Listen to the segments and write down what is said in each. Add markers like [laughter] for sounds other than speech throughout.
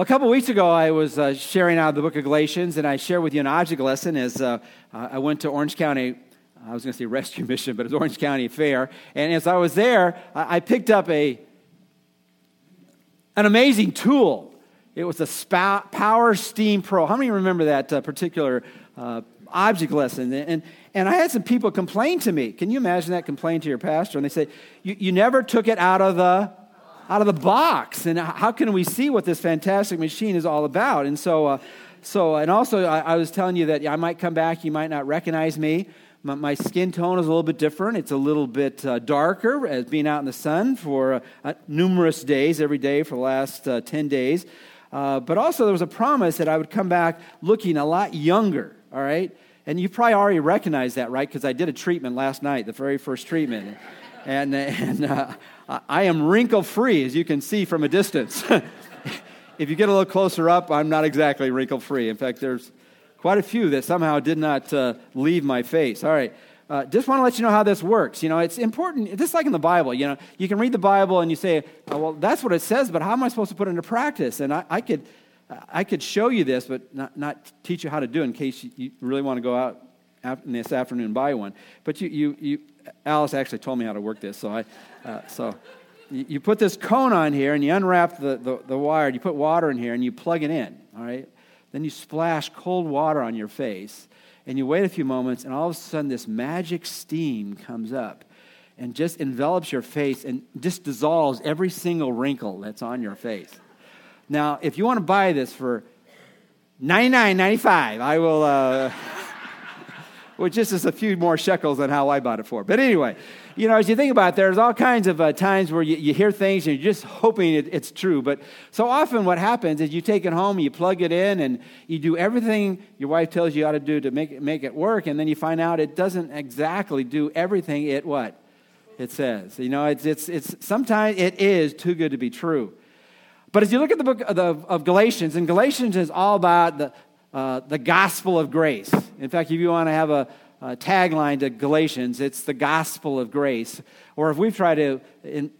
Well, a couple weeks ago, I was uh, sharing out of the book of Galatians, and I shared with you an object lesson as uh, I went to Orange County. I was going to say [laughs] rescue mission, but it was Orange County Fair. And as I was there, I picked up a, an amazing tool. It was a Power Steam Pro. How many remember that uh, particular uh, object lesson? And, and I had some people complain to me. Can you imagine that? Complain to your pastor. And they say, you, you never took it out of the out of the box. And how can we see what this fantastic machine is all about? And so, uh, so and also, I, I, was telling you that I might come back, you might not recognize me. My, my skin tone is a little bit different. It's a little bit uh, darker as being out in the sun for uh, uh numerous days, every day for the last uh, 10 days. Uh, but also, there was a promise that I would come back looking a lot younger, all right? And you probably already recognize that, right? Because I did a treatment last night, the very first treatment. and, and I am wrinkle free, as you can see from a distance. [laughs] if you get a little closer up, I'm not exactly wrinkle free. In fact, there's quite a few that somehow did not uh, leave my face. All right. Uh, just want to let you know how this works. You know, it's important, just like in the Bible, you know, you can read the Bible and you say, oh, well, that's what it says, but how am I supposed to put it into practice? And I, I could, I could show you this, but not, not teach you how to do it in case you, you really want to go out this afternoon buy one. But you, you, you, Alice actually told me how to work this, so I, uh, so you, you, put this cone on here and you unwrap the, the, the wire, you put water in here and you plug it in, all right? Then you splash cold water on your face and you wait a few moments and all of a sudden this magic steam comes up and just envelops your face and just dissolves every single wrinkle that's on your face. Now, if you want to buy this for $99.95, I will. Uh, which just is a few more shekels than how I bought it for. But anyway, you know, as you think about it, there's all kinds of uh, times where you, you, hear things and you're just hoping it, it's true. But so often what happens is you take it home, you plug it in, and you do everything your wife tells you how to do to make it, make it work, and then you find out it doesn't exactly do everything it what? It says. You know, it's, it's, it's sometimes it is too good to be true. But as you look at the book of, the, of Galatians, and Galatians is all about the, uh, the gospel of grace. In fact, if you want to have a, a, tagline to Galatians, it's the gospel of grace. Or if we try to in,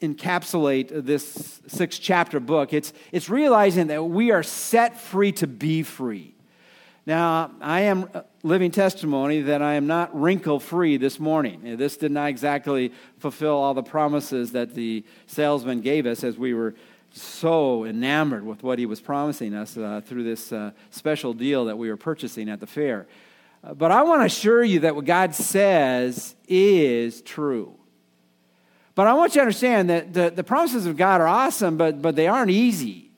encapsulate this six chapter book, it's, it's realizing that we are set free to be free. Now, I am living testimony that I am not wrinkle free this morning. This did not exactly fulfill all the promises that the salesman gave us as we were so enamored with what he was promising us uh, through this uh, special deal that we were purchasing at the fair. Uh, but I want to assure you that what God says is true. But I want you to understand that the, the promises of God are awesome, but, but they aren't easy.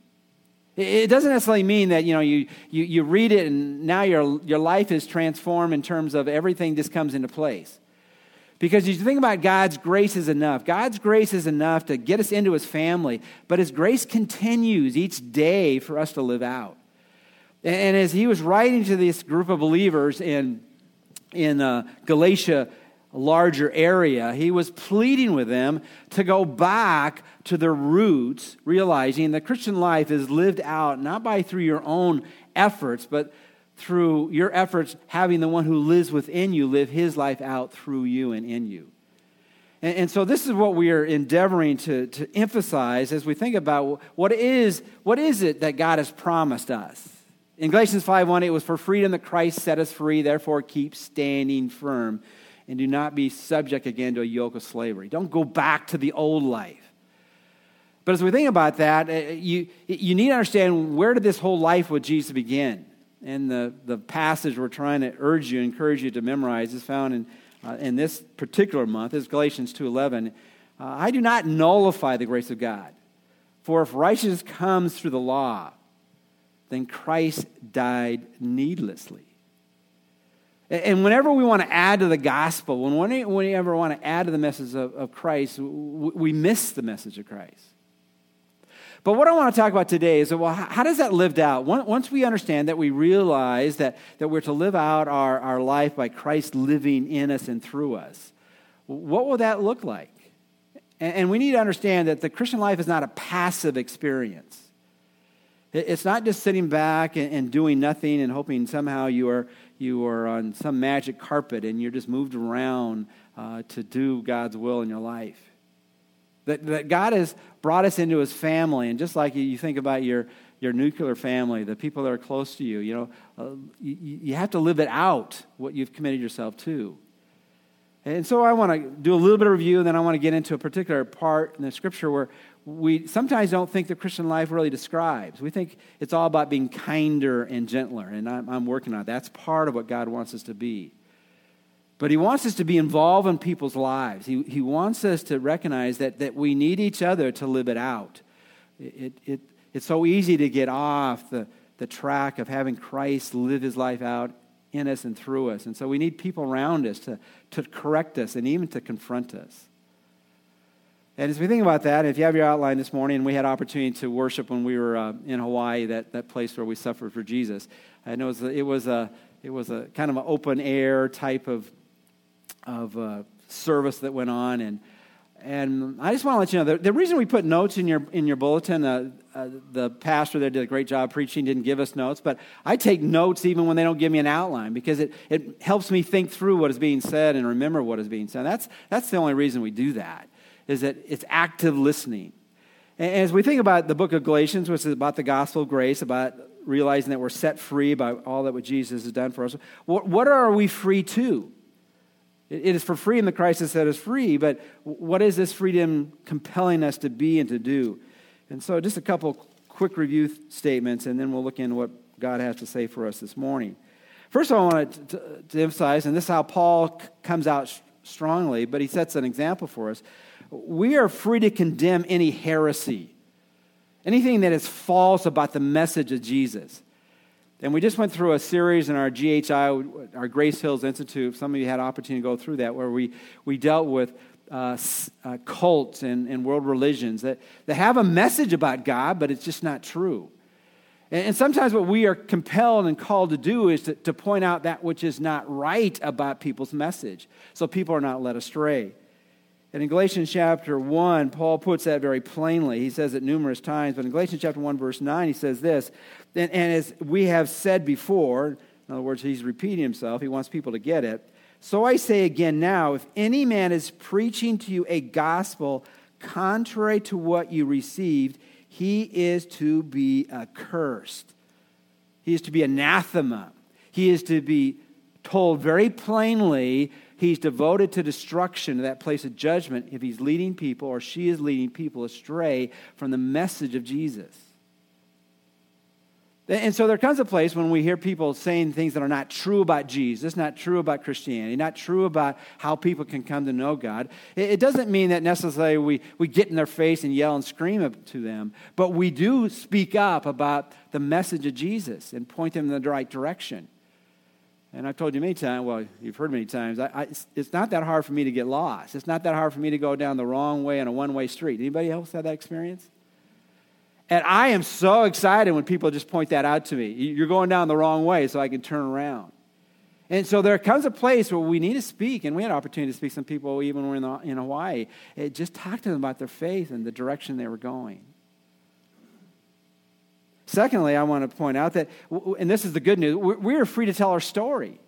It, it doesn't necessarily mean that you, know, you, you, you read it and now your, your life is transformed in terms of everything just comes into place. Because you think about God's grace is enough. God's grace is enough to get us into his family, but his grace continues each day for us to live out. And as he was writing to this group of believers in, in uh, Galatia, a larger area, he was pleading with them to go back to their roots, realizing that Christian life is lived out not by through your own efforts, but through your efforts, having the one who lives within you live his life out through you and in you. And, and, so, this is what we are endeavoring to, to emphasize as we think about what is, what is it that God has promised us. In Galatians 5:1, it was for freedom that Christ set us free, therefore keep standing firm and do not be subject again to a yoke of slavery. Don't go back to the old life. But as we think about that, uh, you, you need to understand where did this whole life with Jesus begin? And the, the passage we're trying to urge you, encourage you to memorize is found in, uh, in this particular month, is Galatians 2.11. Uh, I do not nullify the grace of God. For if righteousness comes through the law, then Christ died needlessly. And whenever we want to add to the gospel, whenever we ever want to add to the message of, of Christ, we miss the message of Christ. But what I want to talk about today is well, how does that lived out? Once we understand that we realize that, that we're to live out our, our life by Christ living in us and through us, what will that look like? And, and we need to understand that the Christian life is not a passive experience. It's not just sitting back and, and doing nothing and hoping somehow you are, you are on some magic carpet and you're just moved around uh, to do God's will in your life. That, that God has brought us into his family. And just like you, think about your, your nuclear family, the people that are close to you, you know, uh, you, you have to live it out, what you've committed yourself to. And so I want to do a little bit of review, and then I want to get into a particular part in the scripture where we sometimes don't think the Christian life really describes. We think it's all about being kinder and gentler, and I'm, I'm working on it. That's part of what God wants us to be. But He wants us to be involved in people's lives. He, he wants us to recognize that, that we need each other to live it out. It, it, it, it's so easy to get off the, the track of having Christ live His life out in us and through us. And so we need people around us to, to correct us and even to confront us. And as we think about that, if you have your outline this morning, we had opportunity to worship when we were uh, in Hawaii, that, that place where we suffered for Jesus. I know it was it was a, it was a kind of an open air type of, of uh, service that went on. And, and I just want to let you know the, the reason we put notes in your, in your bulletin, uh, uh, the pastor there did a great job preaching, didn't give us notes, but I take notes even when they don't give me an outline because it, it helps me think through what is being said and remember what is being said. That's, that's the only reason we do that, is that it's active listening. And as we think about the book of Galatians, which is about the gospel of grace, about realizing that we're set free by all that what Jesus has done for us, what, what are we free to? It is for freedom that Christ has set us free, but what is this freedom compelling us to be and to do? And so, just a couple quick review statements, and then we'll look into what God has to say for us this morning. First of all, I want to, to, to emphasize, and this is how Paul c- comes out sh- strongly, but he sets an example for us. We are free to condemn any heresy, anything that is false about the message of Jesus. And we just went through a series in our GHI, our Grace Hills Institute. Some of you had opportunity to go through that, where we, we dealt with uh, uh, cults and, and world religions that, that have a message about God, but it's just not true. And, and sometimes what we are compelled and called to do is to, to point out that which is not right about people's message, so people are not led astray. And in Galatians chapter 1, Paul puts that very plainly. He says it numerous times, but in Galatians chapter 1, verse 9, he says this. And, and as we have said before, in other words, he's repeating himself, he wants people to get it. So I say again now if any man is preaching to you a gospel contrary to what you received, he is to be accursed. He is to be anathema. He is to be told very plainly he's devoted to destruction, to that place of judgment, if he's leading people or she is leading people astray from the message of Jesus. And so there comes a place when we hear people saying things that are not true about Jesus, not true about Christianity, not true about how people can come to know God. It doesn't mean that necessarily we, we get in their face and yell and scream to them, but we do speak up about the message of Jesus and point them in the right direction. And I've told you many times, well, you've heard many times, I, I, it's not that hard for me to get lost. It's not that hard for me to go down the wrong way on a one way street. Anybody else have that experience? And I am so excited when people just point that out to me. You're going down the wrong way, so I can turn around. And so there comes a place where we need to speak, and we had an opportunity to speak to some people even when we were in, in Hawaii. It just talk to them about their faith and the direction they were going. Secondly, I want to point out that, and this is the good news, we are free to tell our story.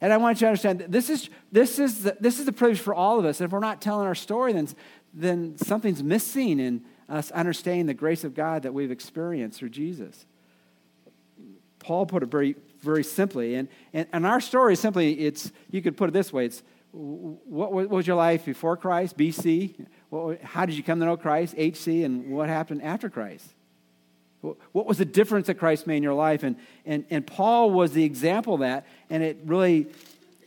And I want you to understand this is, this is, the, this is the privilege for all of us. And if we're not telling our story, then, then something's missing in us understanding the grace of God that we've experienced through Jesus. Paul put it very, very simply. And, and, and our story is simply, it's, you could put it this way it's what, what was your life before Christ, BC? How did you come to know Christ, HC? And what happened after Christ? What was the difference that Christ made in your life? And, and, and Paul was the example of that, and it really,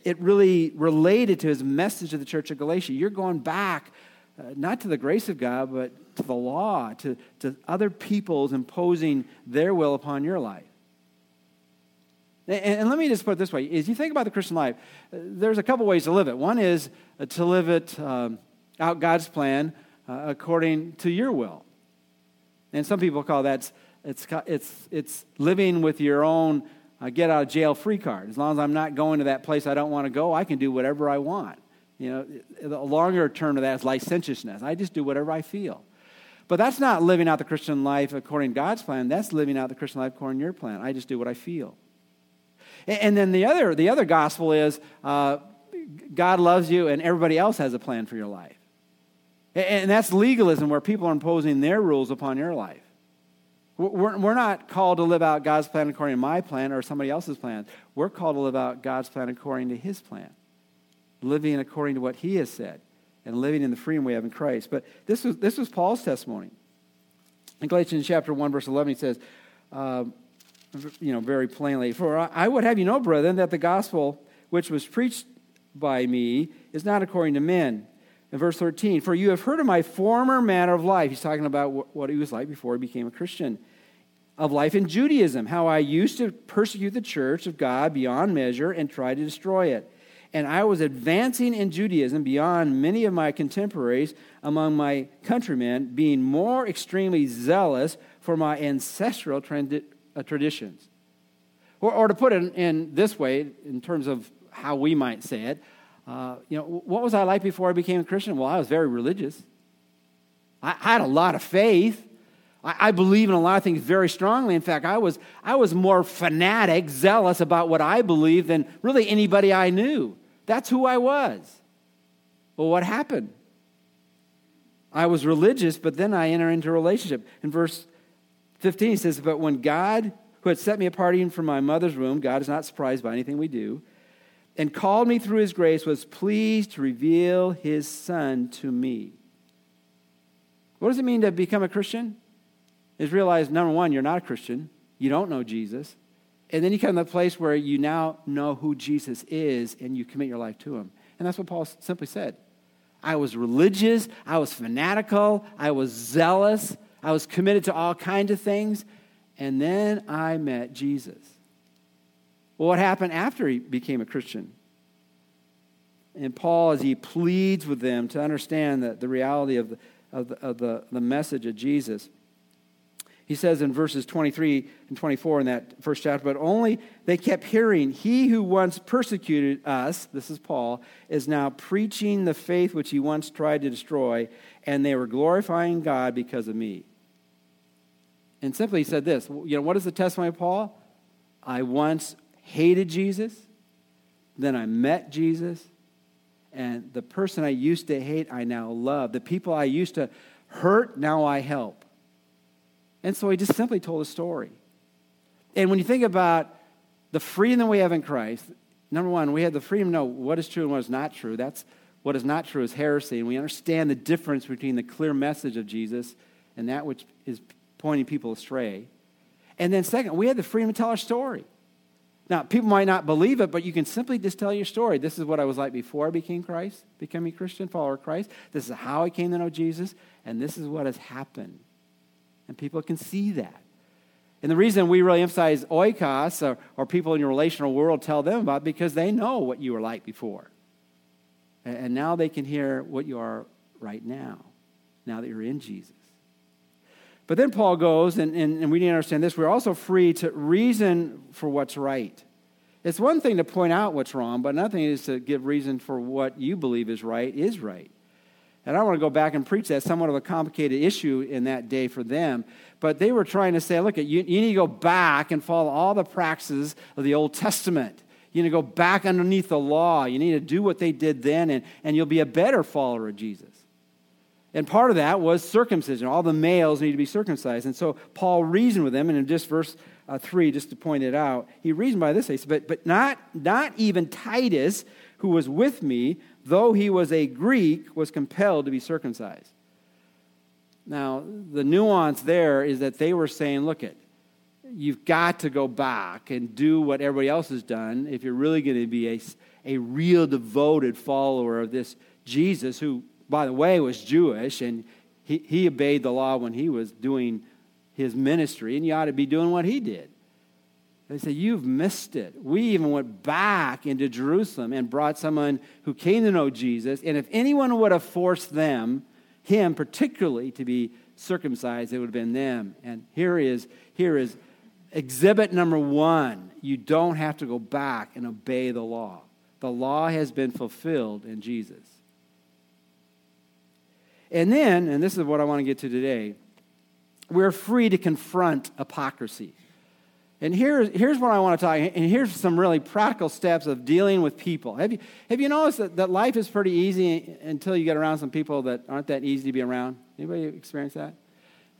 it really related to his message to the church of Galatia. You're going back uh, not to the grace of God, but to the law, to, to other people's imposing their will upon your life. And, and let me just put it this way as you think about the Christian life, uh, there's a couple ways to live it. One is uh, to live it um, out God's plan uh, according to your will. And some people call that it's, it's, it's living with your own uh, get out of jail free card. As long as I'm not going to that place I don't want to go, I can do whatever I want. You know, the longer term of that is licentiousness. I just do whatever I feel. But that's not living out the Christian life according to God's plan. That's living out the Christian life according to your plan. I just do what I feel. And then the other, the other gospel is uh, God loves you and everybody else has a plan for your life. And that's legalism where people are imposing their rules upon your life. We're, we're not called to live out God's plan according to my plan or somebody else's plan. We're called to live out God's plan according to his plan, living according to what he has said and living in the freedom we have in Christ. But this was, this was Paul's testimony. In Galatians chapter 1, verse 11, he says, uh, you know, very plainly, For I would have you know, brethren, that the gospel which was preached by me is not according to men. In verse 13, For you have heard of my former manner of life. He's talking about what he was like before he became a Christian. Of life in Judaism, how I used to persecute the church of God beyond measure and try to destroy it. And I was advancing in Judaism beyond many of my contemporaries among my countrymen, being more extremely zealous for my ancestral uh, traditions. Or, or to put it in this way, in terms of how we might say it, uh, you know, what was I like before I became a Christian? Well, I was very religious. I, I had a lot of faith. I, believe in a lot of things very strongly. In fact, I was, I was more fanatic, zealous about what I believed than really anybody I knew. That's who I was. Well, what happened? I was religious, but then I enter into a relationship. In verse 15, he says, But when God, who had set me apart even from my mother's womb, God is not surprised by anything we do, and called me through his grace, was pleased to reveal his son to me. What does it mean to become a Christian? Is realize, number one, you're not a Christian. You don't know Jesus. And then you come to the place where you now know who Jesus is and you commit your life to him. And that's what Paul simply said. I was religious, I was fanatical, I was zealous, I was committed to all kinds of things. And then I met Jesus. Well, what happened after he became a Christian? And Paul, as he pleads with them to understand the, the reality of, the, of, the, of the, the message of Jesus, he says in verses 23 and 24 in that first chapter, but only they kept hearing, He who once persecuted us, this is Paul, is now preaching the faith which he once tried to destroy, and they were glorifying God because of me. And simply he said this you know, what is the testimony of Paul? I once hated Jesus, then I met Jesus, and the person I used to hate, I now love. The people I used to hurt, now I help. And so he just simply told a story. And when you think about the freedom that we have in Christ, number one, we have the freedom to know what is true and what is not true. That's what is not true is heresy. And we understand the difference between the clear message of Jesus and that which is pointing people astray. And then, second, we have the freedom to tell our story. Now, people might not believe it, but you can simply just tell your story. This is what I was like before I became Christ, becoming a Christian follower of Christ. This is how I came to know Jesus, and this is what has happened. And people can see that. And the reason we really emphasize oikos, or, or people in your relational world tell them about, because they know what you were like before. And, and now they can hear what you are right now, now that you're in Jesus. But then Paul goes, and, and, and we need to understand this we're also free to reason for what's right. It's one thing to point out what's wrong, but another thing is to give reason for what you believe is right is right. And I want to go back and preach that somewhat of a complicated issue in that day for them. But they were trying to say, look, you, you need to go back and follow all the practices of the Old Testament. You need to go back underneath the law. You need to do what they did then, and, and you'll be a better follower of Jesus. And part of that was circumcision. All the males need to be circumcised. And so Paul reasoned with them, and in just verse uh, 3, just to point it out, he reasoned by this. He said, but, but not, not even Titus, who was with me, though he was a Greek, was compelled to be circumcised. Now, the nuance there is that they were saying, look it, you've got to go back and do what everybody else has done if you're really going to be a, a real devoted follower of this Jesus who by the way, was Jewish, and he, he obeyed the law when he was doing his ministry, and you ought to be doing what he did. They say, You've missed it. We even went back into Jerusalem and brought someone who came to know Jesus. And if anyone would have forced them, him particularly, to be circumcised, it would have been them. And here is, here is exhibit number one. You don't have to go back and obey the law. The law has been fulfilled in Jesus. And then, and this is what I want to get to today, we're free to confront hypocrisy. And here's, here's what I want to talk, and here's some really practical steps of dealing with people. Have you, have you noticed that, that life is pretty easy until you get around some people that aren't that easy to be around? Anybody experience that?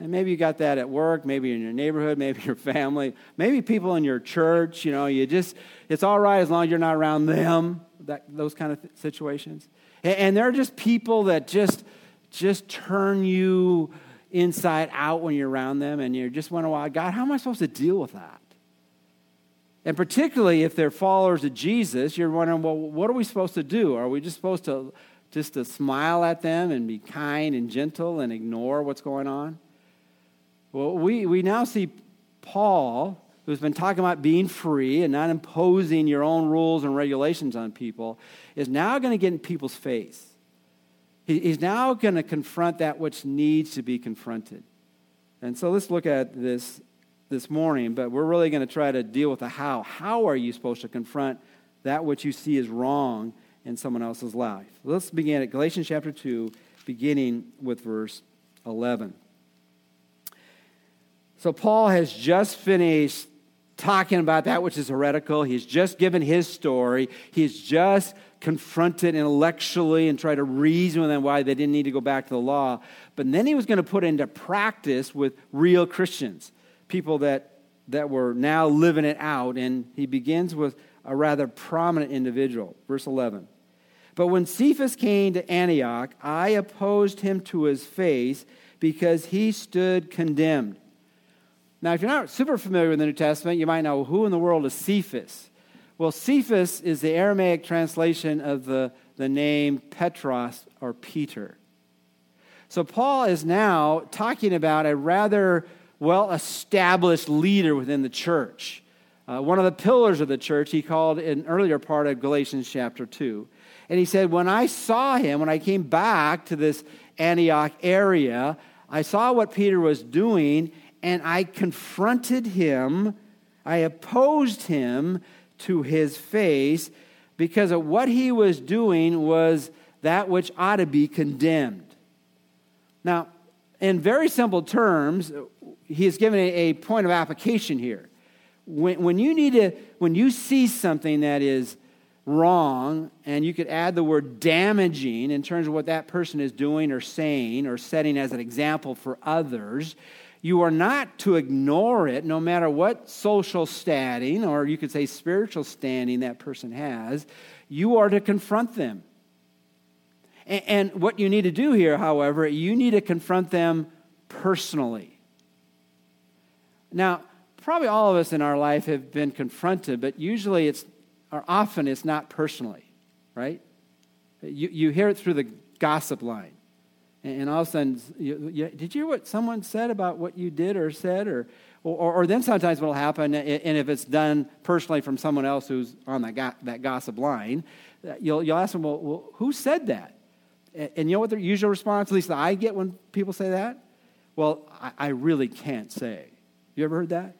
And maybe you got that at work, maybe in your neighborhood, [laughs] maybe your family, maybe people in your church. You know, you just, it's all right as long as you're not around them, that, those kind of situations. And, and they're just people that just, just turn you inside out when you're around them, and you're just wondering, well, God, how am I supposed to deal with that? And particularly if they're followers of Jesus, you're wondering, well, what are we supposed to do? Are we just supposed to just to smile at them and be kind and gentle and ignore what's going on? Well, we, we now see Paul, who's been talking about being free and not imposing your own rules and regulations on people, is now going to get in people's face. He, he's now going to confront that which needs to be confronted. And so let's look at this this morning, but we're really going to try to deal with the how. How are you supposed to confront that which you see is wrong in someone else's life? Let's begin at Galatians chapter 2, beginning with verse 11. So, Paul has just finished talking about that which is heretical. He's just given his story. He's just confronted intellectually and tried to reason with them why they didn't need to go back to the law. But then he was going to put into practice with real Christians people that, that were now living it out. And he begins with a rather prominent individual. Verse 11. But when Cephas came to Antioch, I opposed him to his face because he stood condemned. Now, if you're not super familiar with the New Testament, you might know who in the world is Cephas. Well, Cephas is the Aramaic translation of the, the name Petros or Peter. So, Paul is now talking about a rather well established leader within the church. Uh, one of the pillars of the church, he called an earlier part of Galatians chapter 2. And he said, When I saw him, when I came back to this Antioch area, I saw what Peter was doing, and I confronted him. I opposed him to his face because of what he was doing was that which ought to be condemned. Now, in very simple terms, he is given a, a point of application here. When, when you need to, when you see something that is wrong, and you could add the word damaging in terms of what that person is doing or saying or setting as an example for others, you are not to ignore it no matter what social standing or you could say spiritual standing that person has. You are to confront them. And what you need to do here, however, you need to confront them personally. Now, probably all of us in our life have been confronted, but usually it's, or often it's not personally, right? You, you hear it through the gossip line. And all of a sudden, you, you, did you hear what someone said about what you did or said? Or, or, or then sometimes what will happen, and if it's done personally from someone else who's on that, go, that gossip line, uh, you'll, you'll ask them, well, well, who said that? And you know what their usual response, at least I get when people say that? Well, I, I really can't say. You ever heard that?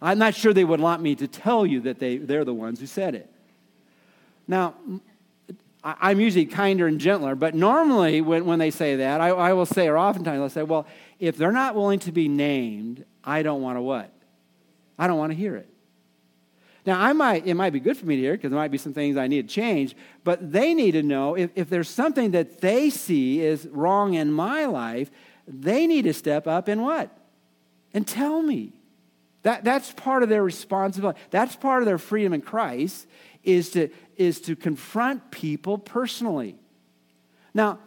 I'm not sure they would want me to tell you that they, they're the ones who said it. Now, I'm usually kinder and gentler, but normally when, when they say that, I, I will say, or oftentimes I'll say, well, if they're not willing to be named, I don't want to what? I don't want to hear it. Now, I might, it might be good for me to hear because there might be some things I need to change, but they need to know if, if there's something that they see is wrong in my life, they need to step up and what? And tell me. That, that's part of their responsibility. That's part of their freedom in Christ is to, is to confront people personally. Now,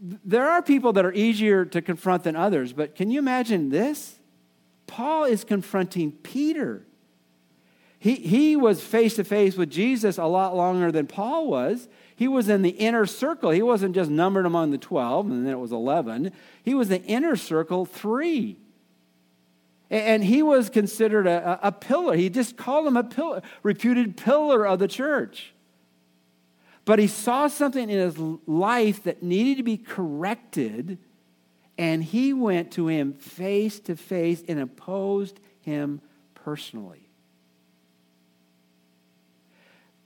there are people that are easier to confront than others, but can you imagine this? Paul is confronting Peter. He, he was face to face with Jesus a lot longer than Paul was. He was in the inner circle. He wasn't just numbered among the 12, and then it was 11. He was the inner circle three. And he was considered a, a pillar. He just called him a pillar, reputed pillar of the church. But he saw something in his life that needed to be corrected, and he went to him face to face and opposed him personally.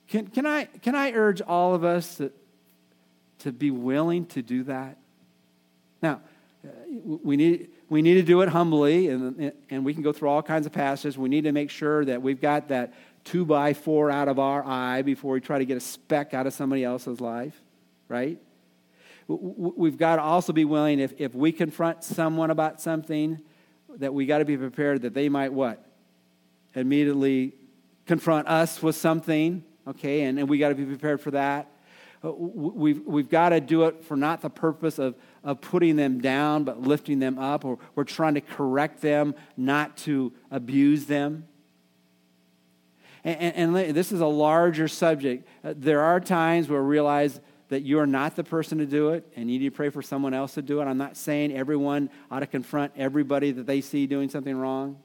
Can, can, I, can I urge all of us to, to be willing to do that? Now, uh, we need we need to do it humbly, and, and we can go through all kinds of passages. We need to make sure that we've got that two by four out of our eye before we try to get a speck out of somebody else's life, right? We've got to also be willing, if, if we confront someone about something, that we got to be prepared that they might what? Immediately confront us with something, okay? And, and we got to be prepared for that. Uh, we've, we've got to do it for not the purpose of, of putting them down, but lifting them up. Or we're trying to correct them, not to abuse them. And, and, and this is a larger subject. Uh, there are times where we realize that you are not the person to do it and you need to pray for someone else to do it. I'm not saying everyone ought to confront everybody that they see doing something wrong.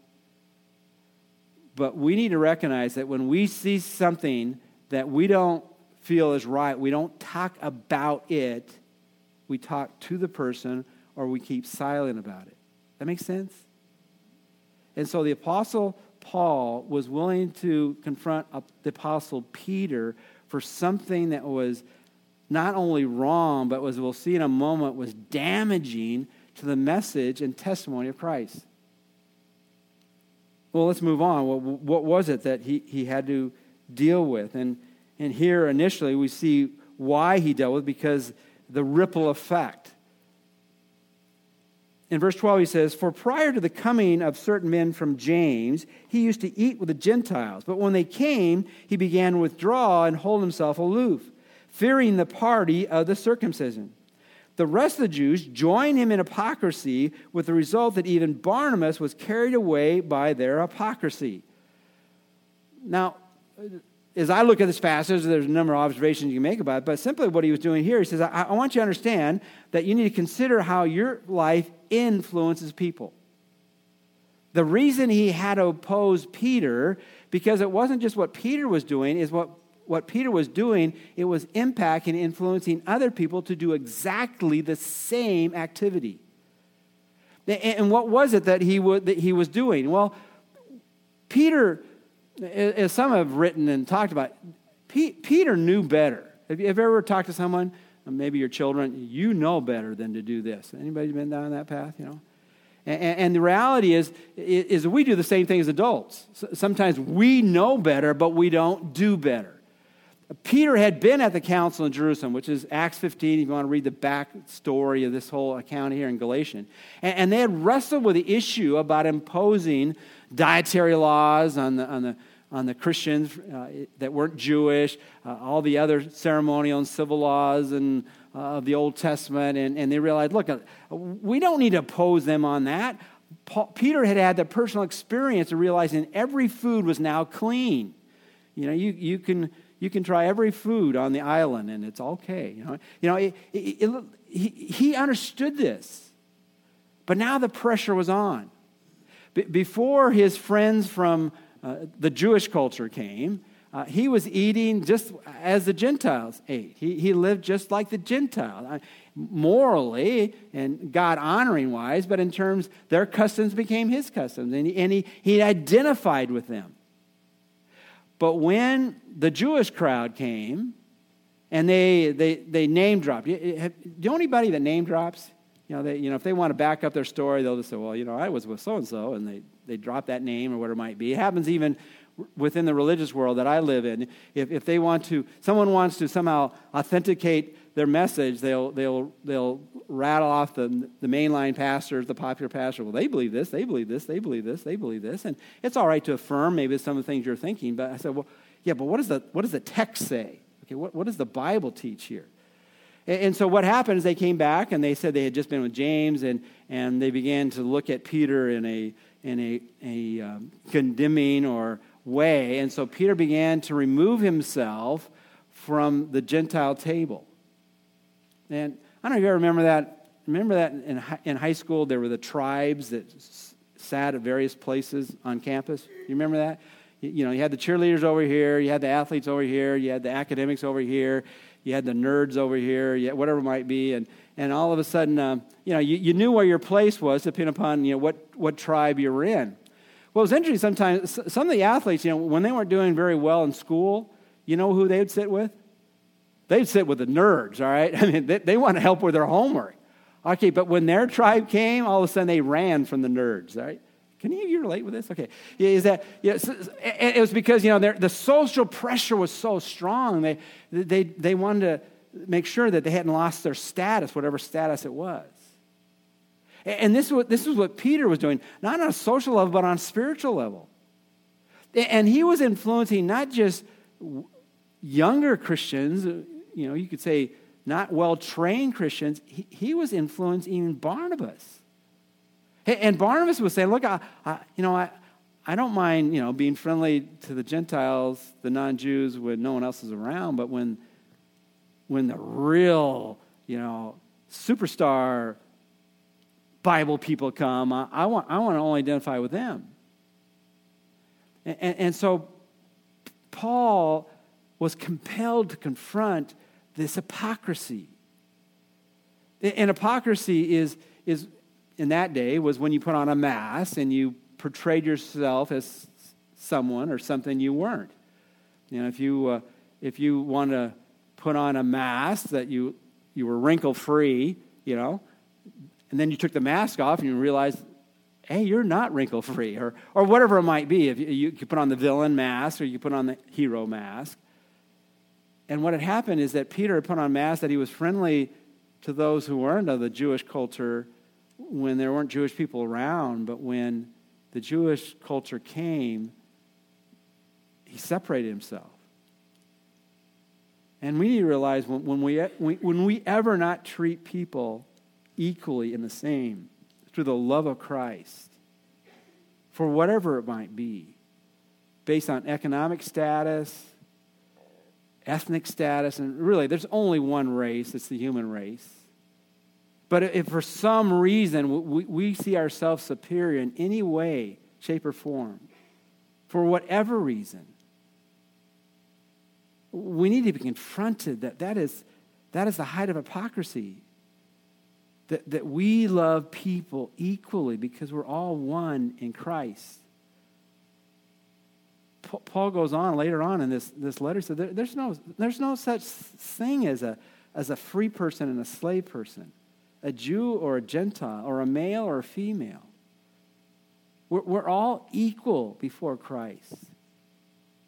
But we need to recognize that when we see something that we don't feel is right, we don't talk about it, we talk to the person or we keep silent about it. That makes sense? And so the Apostle Paul was willing to confront the Apostle Peter for something that was not only wrong, but was, we'll see in a moment, was damaging to the message and testimony of Christ. Well, let's move on. What, what was it that he, he had to deal with? And, and here initially we see why he dealt with because the ripple effect. In verse 12, he says, For prior to the coming of certain men from James, he used to eat with the Gentiles. But when they came, he began to withdraw and hold himself aloof fearing the party of the circumcision. The rest of the Jews joined him in hypocrisy, with the result that even Barnabas was carried away by their hypocrisy. Now, as I look at this passage, there's a number of observations you can make about it, but simply what he was doing here, he says, I, I want you to understand that you need to consider how your life influences people. The reason he had to oppose Peter, because it wasn't just what Peter was doing, is what what Peter was doing, it was impacting, influencing other people to do exactly the same activity. And what was it that he, that he was doing? Well, Peter, as some have written and talked about, Peter knew better. Have you ever talked to someone, maybe your children, you know better than to do this? Anybody been down that path, you know? And, the reality is, is we do the same thing as adults. Sometimes we know better, but we don't do better. Peter had been at the council in Jerusalem, which is Acts 15, if you want to read the back story of this whole account here in Galatian. And, and they had wrestled with the issue about imposing dietary laws on the, on the, on the Christians uh, that weren't Jewish, uh, all the other ceremonial and civil laws and, uh, of the Old Testament. And, and they realized, look, uh, we don't need to oppose them on that. Paul, Peter had had the personal experience of realizing every food was now clean. You know, you, you can you can try every food on the island and it's okay. You know, you know it, it, it, he, he understood this. But now the pressure was on. B- before his friends from uh, the Jewish culture came, uh, he was eating just as the Gentiles ate. He, he lived just like the Gentiles, uh, morally and God honoring wise, but in terms, their customs became his customs, and he, and he, he identified with them. But when the Jewish crowd came and they, they, they name dropped, do you know anybody that name drops? You know, they, you know, if they want to back up their story, they'll just say, well, you know, I was with so and so, and they, they drop that name or whatever it might be. It happens even within the religious world that I live in. If, if they want to, someone wants to somehow authenticate their message, they'll, they'll, they'll rattle off the, the mainline pastors, the popular pastor. Well, they believe this, they believe this, they believe this, they believe this. And it's all right to affirm maybe some of the things you're thinking, but I said, well, yeah, but what, is the, what does the text say? Okay, what, what does the Bible teach here? And, and so what happened is they came back and they said they had just been with James and, and they began to look at Peter in a, in a, a um, condemning or way. And so Peter began to remove himself from the Gentile table. And I don't know if you ever remember that. Remember that in, in high school, there were the tribes that sat at various places on campus? You remember that? You know, you had the cheerleaders over here, you had the athletes over here, you had the academics over here, you had the nerds over here, you whatever it might be. And, and all of a sudden, um, you know, you, you knew where your place was depending upon, you know, what, what tribe you were in. Well, it was interesting sometimes, some of the athletes, you know, when they weren't doing very well in school, you know who they would sit with? They'd sit with the nerds, all right? [laughs] I mean, they, they want to help with their homework. Okay, but when their tribe came, all of a sudden they ran from the nerds, right? Can any of you relate with this? Okay. Yeah, is that, yeah, so, it was because, you know, the social pressure was so strong. They, they, they wanted to make sure that they hadn't lost their status, whatever status it was. And this was, this is what Peter was doing, not on a social level, but on a spiritual level. And he was influencing not just younger Christians, you know, you could say not well trained Christians, he, he, was influencing Barnabas. And Barnabas was saying, Look, I, I, you know, I, I don't mind, you know, being friendly to the Gentiles, the non Jews, when no one else is around, but when, when the real, you know, superstar Bible people come, I, I want, I want to only identify with them. And, and, and so Paul was compelled to confront this hypocrisy. And hypocrisy is, is, in that day, was when you put on a mask and you portrayed yourself as someone or something you weren't. You know, if you, uh, if you want to put on a mask that you, you were wrinkle free, you know, and then you took the mask off and you realized, hey, you're not wrinkle free, or, or whatever it might be. If you, you put on the villain mask or you put on the hero mask. And what had happened is that Peter had put on mask that he was friendly to those who weren't of the Jewish culture when there weren't Jewish people around, but when the Jewish culture came, he separated himself. And we need to realize when, when, we, when we ever not treat people equally in the same through the love of Christ, for whatever it might be, based on economic status, ethnic status, and really, there's only one race, it's the human race. But if for some reason we, we see ourselves superior in any way, shape, or form, for whatever reason, we need to be confronted that that is, that is the height of hypocrisy. That, that we love people equally because we're all one in Christ. Paul goes on later on in this, this letter, said there, there's, no, there's no such thing as a, as a free person and a slave person, a Jew or a Gentile, or a male or a female. We're, we're all equal before Christ.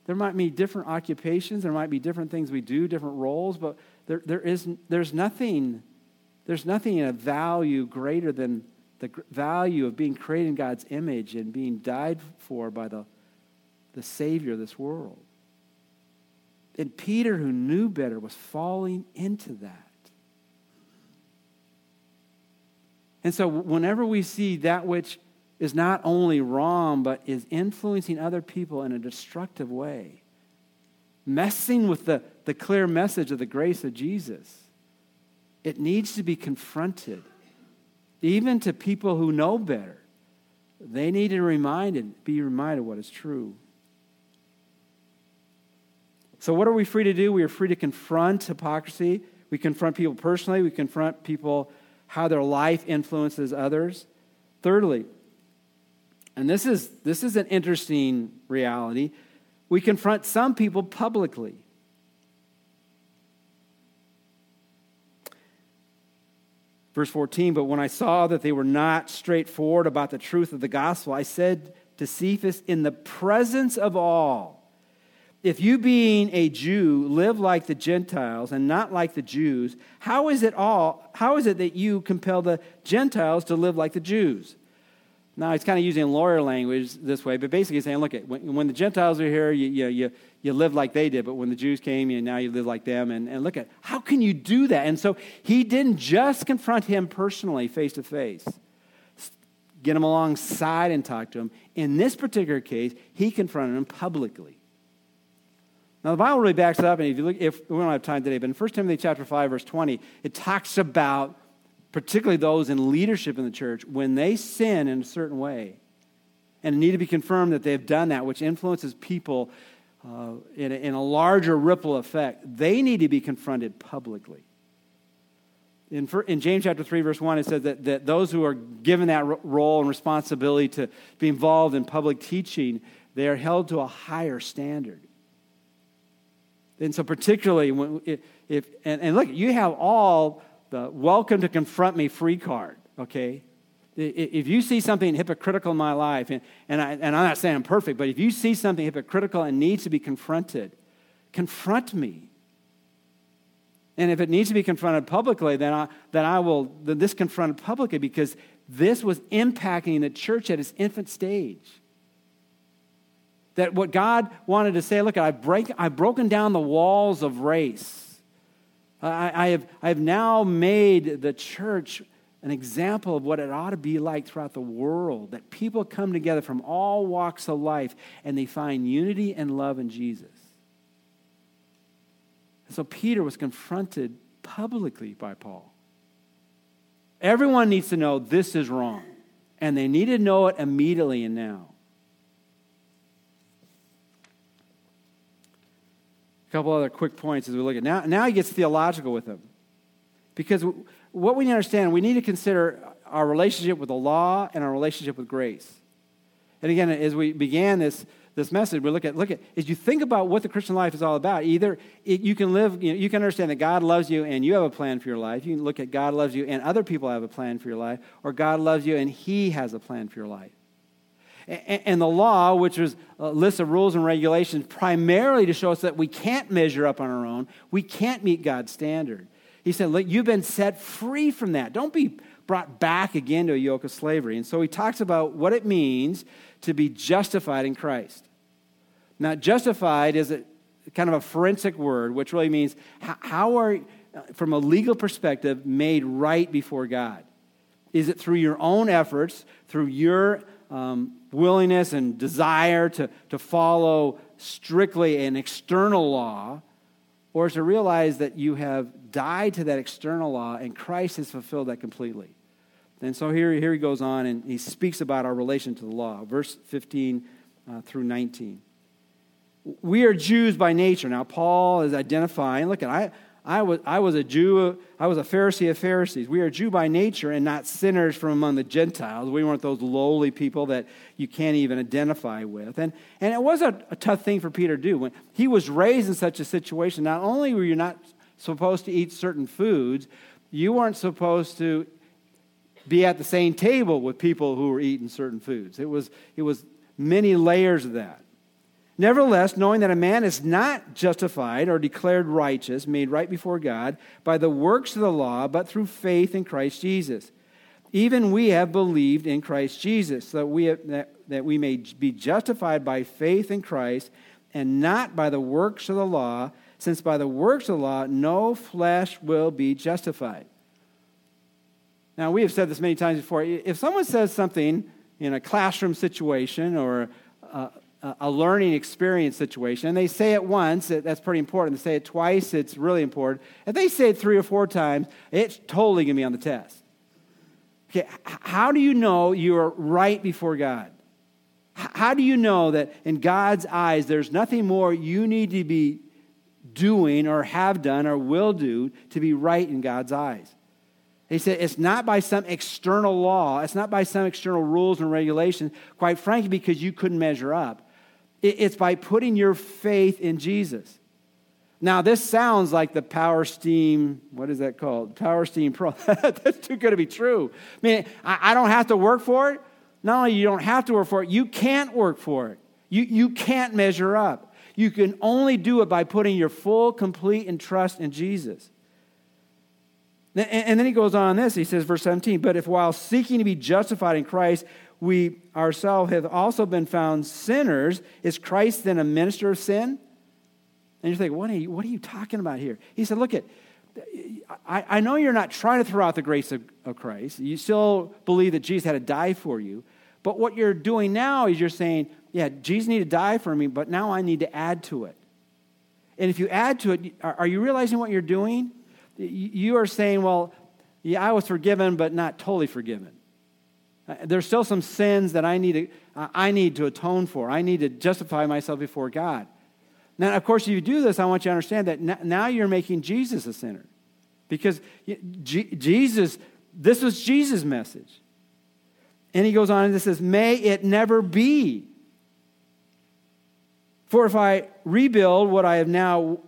There might be different occupations, there might be different things we do, different roles, but there, there is, there's nothing there's nothing in a value greater than the value of being created in God's image and being died for by the the Savior of this world. And Peter, who knew better, was falling into that. And so, whenever we see that which is not only wrong, but is influencing other people in a destructive way, messing with the, the clear message of the grace of Jesus, it needs to be confronted. Even to people who know better, they need to reminded, be reminded what is true. So, what are we free to do? We are free to confront hypocrisy. We confront people personally. We confront people how their life influences others. Thirdly, and this is, this is an interesting reality, we confront some people publicly. Verse 14, but when I saw that they were not straightforward about the truth of the gospel, I said to Cephas in the presence of all, if you, being a Jew, live like the Gentiles and not like the Jews, how is it all? How is it that you compel the Gentiles to live like the Jews? Now, he's kind of using lawyer language this way, but basically saying, look, when, when the Gentiles are here, you, you, you, you live like they did, but when the Jews came, you, now you live like them. And, and look at, how can you do that? And so he didn't just confront him personally, face to face, get him alongside and talk to him. In this particular case, he confronted him publicly. Now, the Bible really backs it up, and if you look, if we don't have time today, but in 1 Timothy chapter 5, verse 20, it talks about particularly those in leadership in the church when they sin in a certain way and need to be confirmed that they've done that, which influences people uh, in, a, in a larger ripple effect, they need to be confronted publicly. In, in, James chapter 3, verse 1, it says that, that those who are given that role and responsibility to be involved in public teaching, they are held to a higher standard. And so, particularly, when, if, and, and look, you have all the welcome to confront me free card, okay? If you see something hypocritical in my life, and, and, I, and I'm not saying I'm perfect, but if you see something hypocritical and needs to be confronted, confront me. And if it needs to be confronted publicly, then I, then I will, then this confronted publicly because this was impacting the church at its infant stage. That what God wanted to say, look, I've, break, I've broken down the walls of race. I, I, have, I have now made the church an example of what it ought to be like throughout the world. That people come together from all walks of life and they find unity and love in Jesus. And so Peter was confronted publicly by Paul. Everyone needs to know this is wrong, and they need to know it immediately and now. A couple other quick points as we look at now. Now he gets theological with them. Because what we need to understand, we need to consider our relationship with the law and our relationship with grace. And again, as we began this, this message, we look at look at as you think about what the Christian life is all about. Either it, you can live, you, know, you can understand that God loves you and you have a plan for your life. You can look at God loves you and other people have a plan for your life, or God loves you and He has a plan for your life. And, the law, which was a list of rules and regulations, primarily to show us that we can't measure up on our own, we can't meet God's standard. He said, Look, you've been set free from that. Don't be brought back again to a yoke of slavery. And so he talks about what it means to be justified in Christ. Now, justified is a, kind of a forensic word, which really means how are, from a legal perspective, made right before God? Is it through your own efforts, through your um, willingness and desire to, to follow strictly an external law, or to realize that you have died to that external law and Christ has fulfilled that completely? And so here, here he goes on and he speaks about our relation to the law, verse 15 uh, through 19 we are Jews by nature. Now, Paul is identifying, look, at I, I, was, I was a Jew, I was a Pharisee of Pharisees. We are Jew by nature and not sinners from among the Gentiles. We weren't those lowly people that you can't even identify with. And, and it was a, a tough thing for Peter to do. When he was raised in such a situation, not only were you not supposed to eat certain foods, you weren't supposed to be at the same table with people who were eating certain foods. It was, it was many layers of that. Nevertheless, knowing that a man is not justified or declared righteous, made right before God, by the works of the law, but through faith in Christ Jesus. Even we have believed in Christ Jesus, so that we, have, that, that we may be justified by faith in Christ and not by the works of the law, since by the works of the law no flesh will be justified. Now, we have said this many times before. If someone says something in a classroom situation or uh, a learning experience situation. And they say it once, that's pretty important. They say it twice, it's really important. If they say it three or four times, it's totally going to be on the test. Okay, how do you know you are right before God? How do you know that in God's eyes there's nothing more you need to be doing or have done or will do to be right in God's eyes? He said it's not by some external law, it's not by some external rules and regulations, quite frankly, because you couldn't measure up. It's by putting your faith in Jesus. Now, this sounds like the Power Steam, what is that called? Power Steam Pro. [laughs] That's too good to be true. I mean, I don't have to work for it. Not only you don't have to work for it, you can't work for it. You, you can't measure up. You can only do it by putting your full, complete, and trust in Jesus. And then he goes on this. He says, verse 17, but if while seeking to be justified in Christ, we ourselves have also been found sinners, is Christ then a minister of sin? And you think, what are you, what are you talking about here? He said, Look at, I, I know you're not trying to throw out the grace of, of Christ. You still believe that Jesus had to die for you. But what you're doing now is you're saying, yeah, Jesus needed to die for me, but now I need to add to it. And if you add to it, are, are you realizing what you're doing? You are saying, well, yeah, I was forgiven, but not totally forgiven. Uh, there's still some sins that I need to, uh, I need to atone for. I need to justify myself before God. Now, of course, if you do this, I want you to understand that now you're making Jesus a sinner. Because Jesus, this was Jesus' message. And he goes on and says, May it never be. For if I rebuild what I have now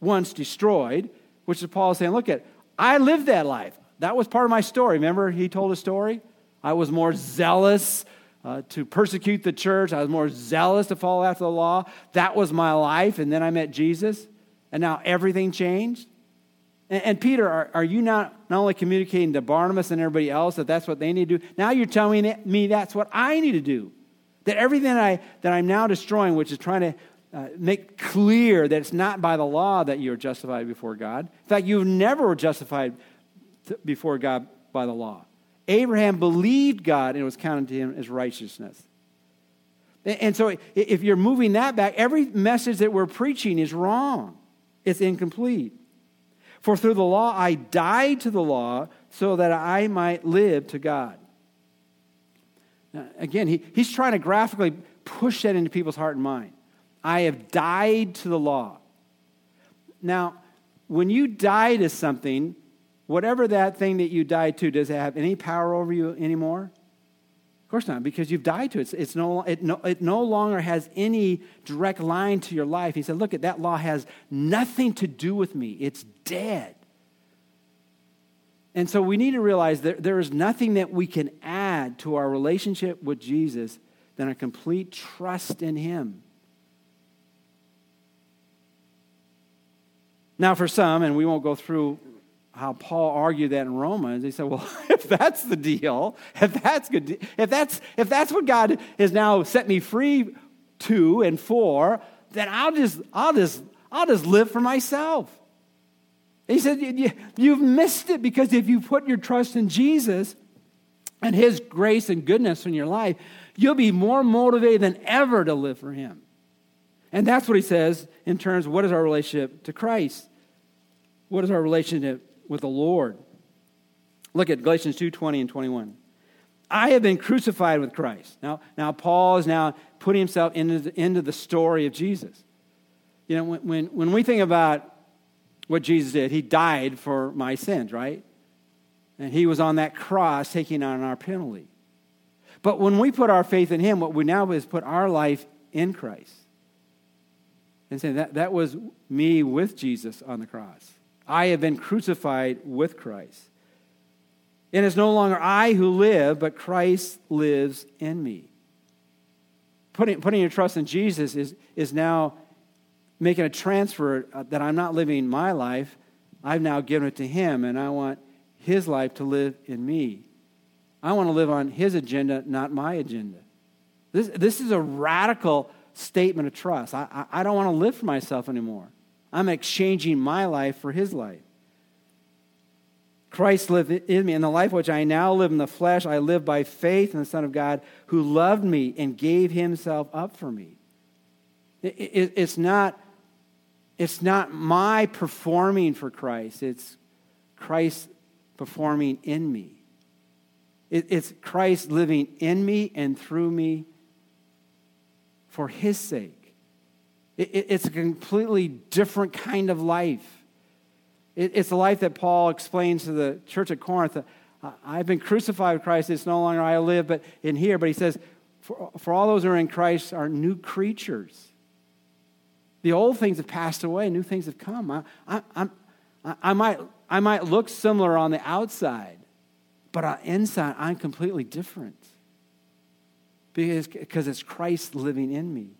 once destroyed, which is Paul saying, look at, I lived that life. That was part of my story. Remember, he told a story? I was more zealous uh, to persecute the church. I was more zealous to follow after the law. That was my life. And then I met Jesus, and now everything changed. And, and Peter, are, are, you not, not only communicating to Barnabas and everybody else that that's what they need to do? Now you're telling me that's what I need to do. That everything that, I, that I'm now destroying, which is trying to uh, make clear that it's not by the law that you're justified before God. In fact, you've never justified before God by the law. Abraham believed God and it was counted to him as righteousness. And so, if you're moving that back, every message that we're preaching is wrong, it's incomplete. For through the law I died to the law so that I might live to God. Now, again, he, he's trying to graphically push that into people's heart and mind. I have died to the law. Now, when you die to something, whatever that thing that you died to, does it have any power over you anymore? Of course not, because you've died to it. It's, it's no, it, no, it no longer has any direct line to your life. He said, Look, at that law has nothing to do with me, it's dead. And so we need to realize that there is nothing that we can add to our relationship with Jesus than a complete trust in Him. Now, for some, and we won't go through how Paul argued that in Romans. He said, "Well, [laughs] if that's the deal, if that's good, if that's if that's what God has now set me free to and for, then I'll just I'll just I'll just live for myself." He said, "You've missed it because if you put your trust in Jesus and His grace and goodness in your life, you'll be more motivated than ever to live for Him." And that's what he says in terms of what is our relationship to Christ? What is our relationship with the Lord. Look at Galatians 2 20 and 21. I have been crucified with Christ. Now, now Paul is now putting himself into the, into the story of Jesus. You know, when, when, when we think about what Jesus did, he died for my sins, right? And he was on that cross taking on our penalty. But when we put our faith in him, what we now is put our life in Christ. And saying that, that was me with Jesus on the cross. I have been crucified with Christ. And it's no longer I who live, but Christ lives in me. Putting, putting your trust in Jesus is, is now making a transfer uh, that I'm not living my life. I've now given it to Him, and I want His life to live in me. I want to live on His agenda, not my agenda. This, this is a radical statement of trust. I, I, I don't want to live for myself anymore. I'm exchanging my life for his life. Christ lived in me. and the life which I now live in the flesh, I live by faith in the Son of God who loved me and gave himself up for me. it's, not, it's not my performing for Christ, it's Christ performing in me. it's Christ living in me and through me for his sake. It's a completely different kind of life. It's the life that Paul explains to the church at Corinth. Uh, I've been crucified with Christ. It's no longer I live, but in here. But he says, for, for all those who are in Christ are new creatures. The old things have passed away, new things have come. I, I, I, I might, I might look similar on the outside, but on inside, I'm completely different because, because it's Christ living in me.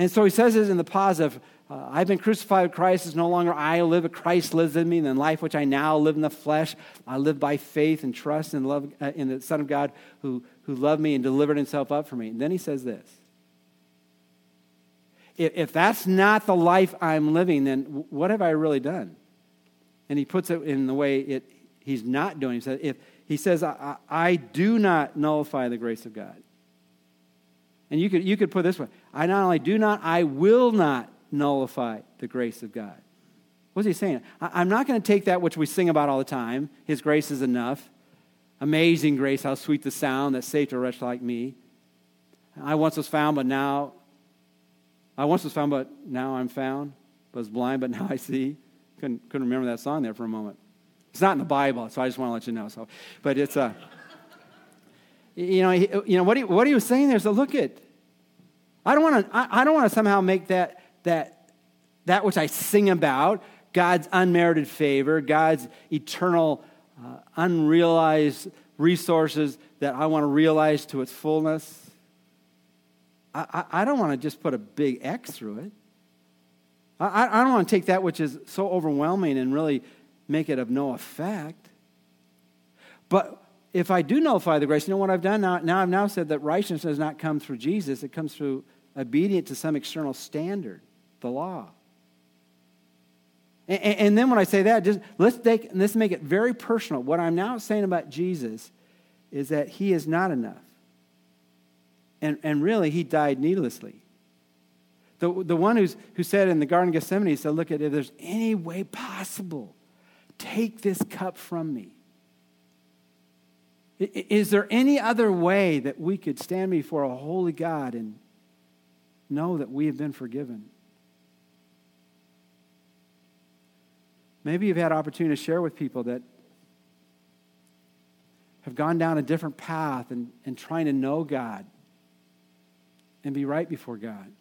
And so he says this in the positive uh, I've been crucified with Christ. It's no longer I live, but Christ lives in me. And the life which I now live in the flesh, I live by faith and trust in, love, uh, in the Son of God who, who loved me and delivered himself up for me. And then he says this if, that's not the life I'm living, then what have I really done? And he puts it in the way it, he's not doing. He says, if, he says I, I do not nullify the grace of God. And you could, you could put this way I not only do not, I will not nullify the grace of God. What's he saying? I, am not going to take that which we sing about all the time. His grace is enough. Amazing grace, how sweet the sound that saved a wretch like me. I once was found, but now, I once was found, but now I'm found. Was blind, but now [laughs] I see. Couldn't, couldn't remember that song there for a moment. It's not in the Bible, so I just want to let you know. So, but it's a. Uh, you know, he, you know what, he, what he was saying there is, so look at, I don't want to, I, I don't want to somehow make that, that, that which I sing about God's unmerited favor, God's eternal, uh, unrealized resources that I want to realize to its fullness. I, I, I don't want to just put a big X through it. I, I don't want to take that which is so overwhelming and really make it of no effect. But if I do nullify the grace, you know what I've done now? Now I've now said that righteousness does not come through Jesus, it comes through obedience to some external standard, the law. And, and then when I say that, just let's, take, let's make it very personal. What I'm now saying about Jesus is that he is not enough. And, and really, he died needlessly. The, the one who's, who said in the Garden of Gethsemane, he said, Look, at if there's any way possible, take this cup from me. Is there any other way that we could stand before a holy God and know that we have been forgiven? Maybe you've had opportunity to share with people that have gone down a different path and, and trying to know God and be right before God.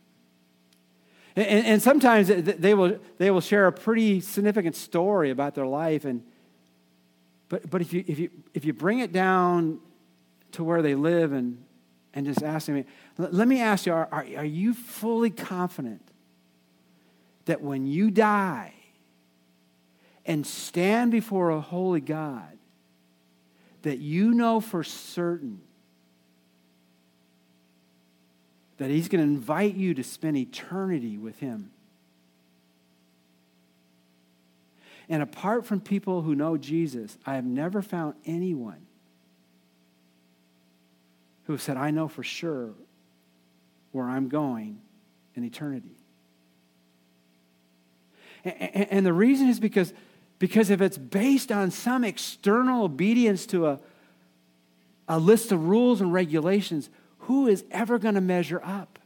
And, and, sometimes they will, they will share a pretty significant story about their life. And, but but if, you, if, you, if you bring it down to where they live and, and just ask them, let me ask you, are, are, are you fully confident that when you die and stand before a holy God, that you know for certain that He's going to invite you to spend eternity with Him. And apart from people who know Jesus, I have never found anyone who said, I know for sure where I'm going in eternity. And, the reason is because, because if it's based on some external obedience to a, a list of rules and regulations, who is ever going to measure up?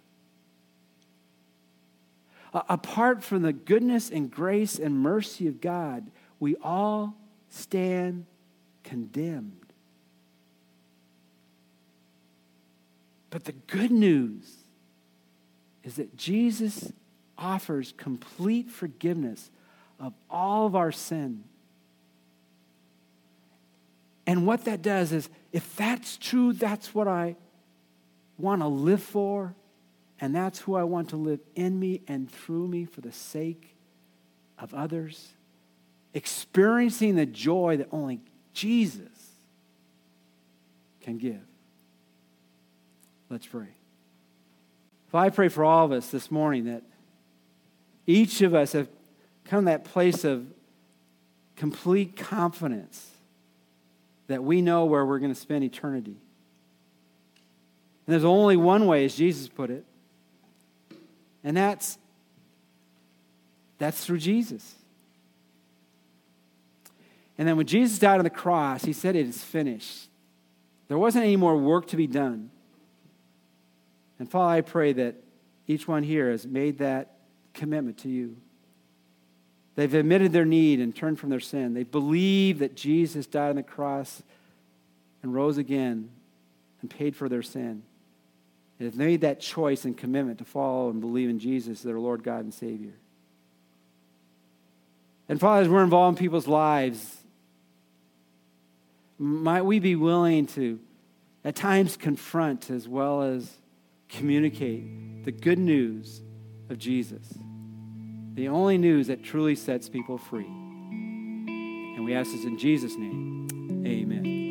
Apart from the goodness and grace and mercy of God, we all stand condemned. But the good news is that Jesus offers complete forgiveness of all of our sin. And what that does is, if that's true, that's what I want to live for, and that's who I want to live in me and through me for the sake of others. Experiencing the joy that only Jesus can give. Let's pray. If I pray for all of us this morning that each of us have come to that place of complete confidence that we know where we're going to spend eternity. And there's only one way, as Jesus put it, and that's that's through Jesus. And then when Jesus died on the cross, he said, It is finished. There wasn't any more work to be done. And Father, I pray that each one here has made that commitment to you. They've admitted their need and turned from their sin. They believe that Jesus died on the cross and rose again and paid for their sin and have made that choice and commitment to follow and believe in Jesus their Lord, God, and Savior. And Father, as we're involved in people's lives, might we be willing to at times confront as well as communicate the good news of Jesus, the only news that truly sets people free. And we ask this in Jesus' name. Amen.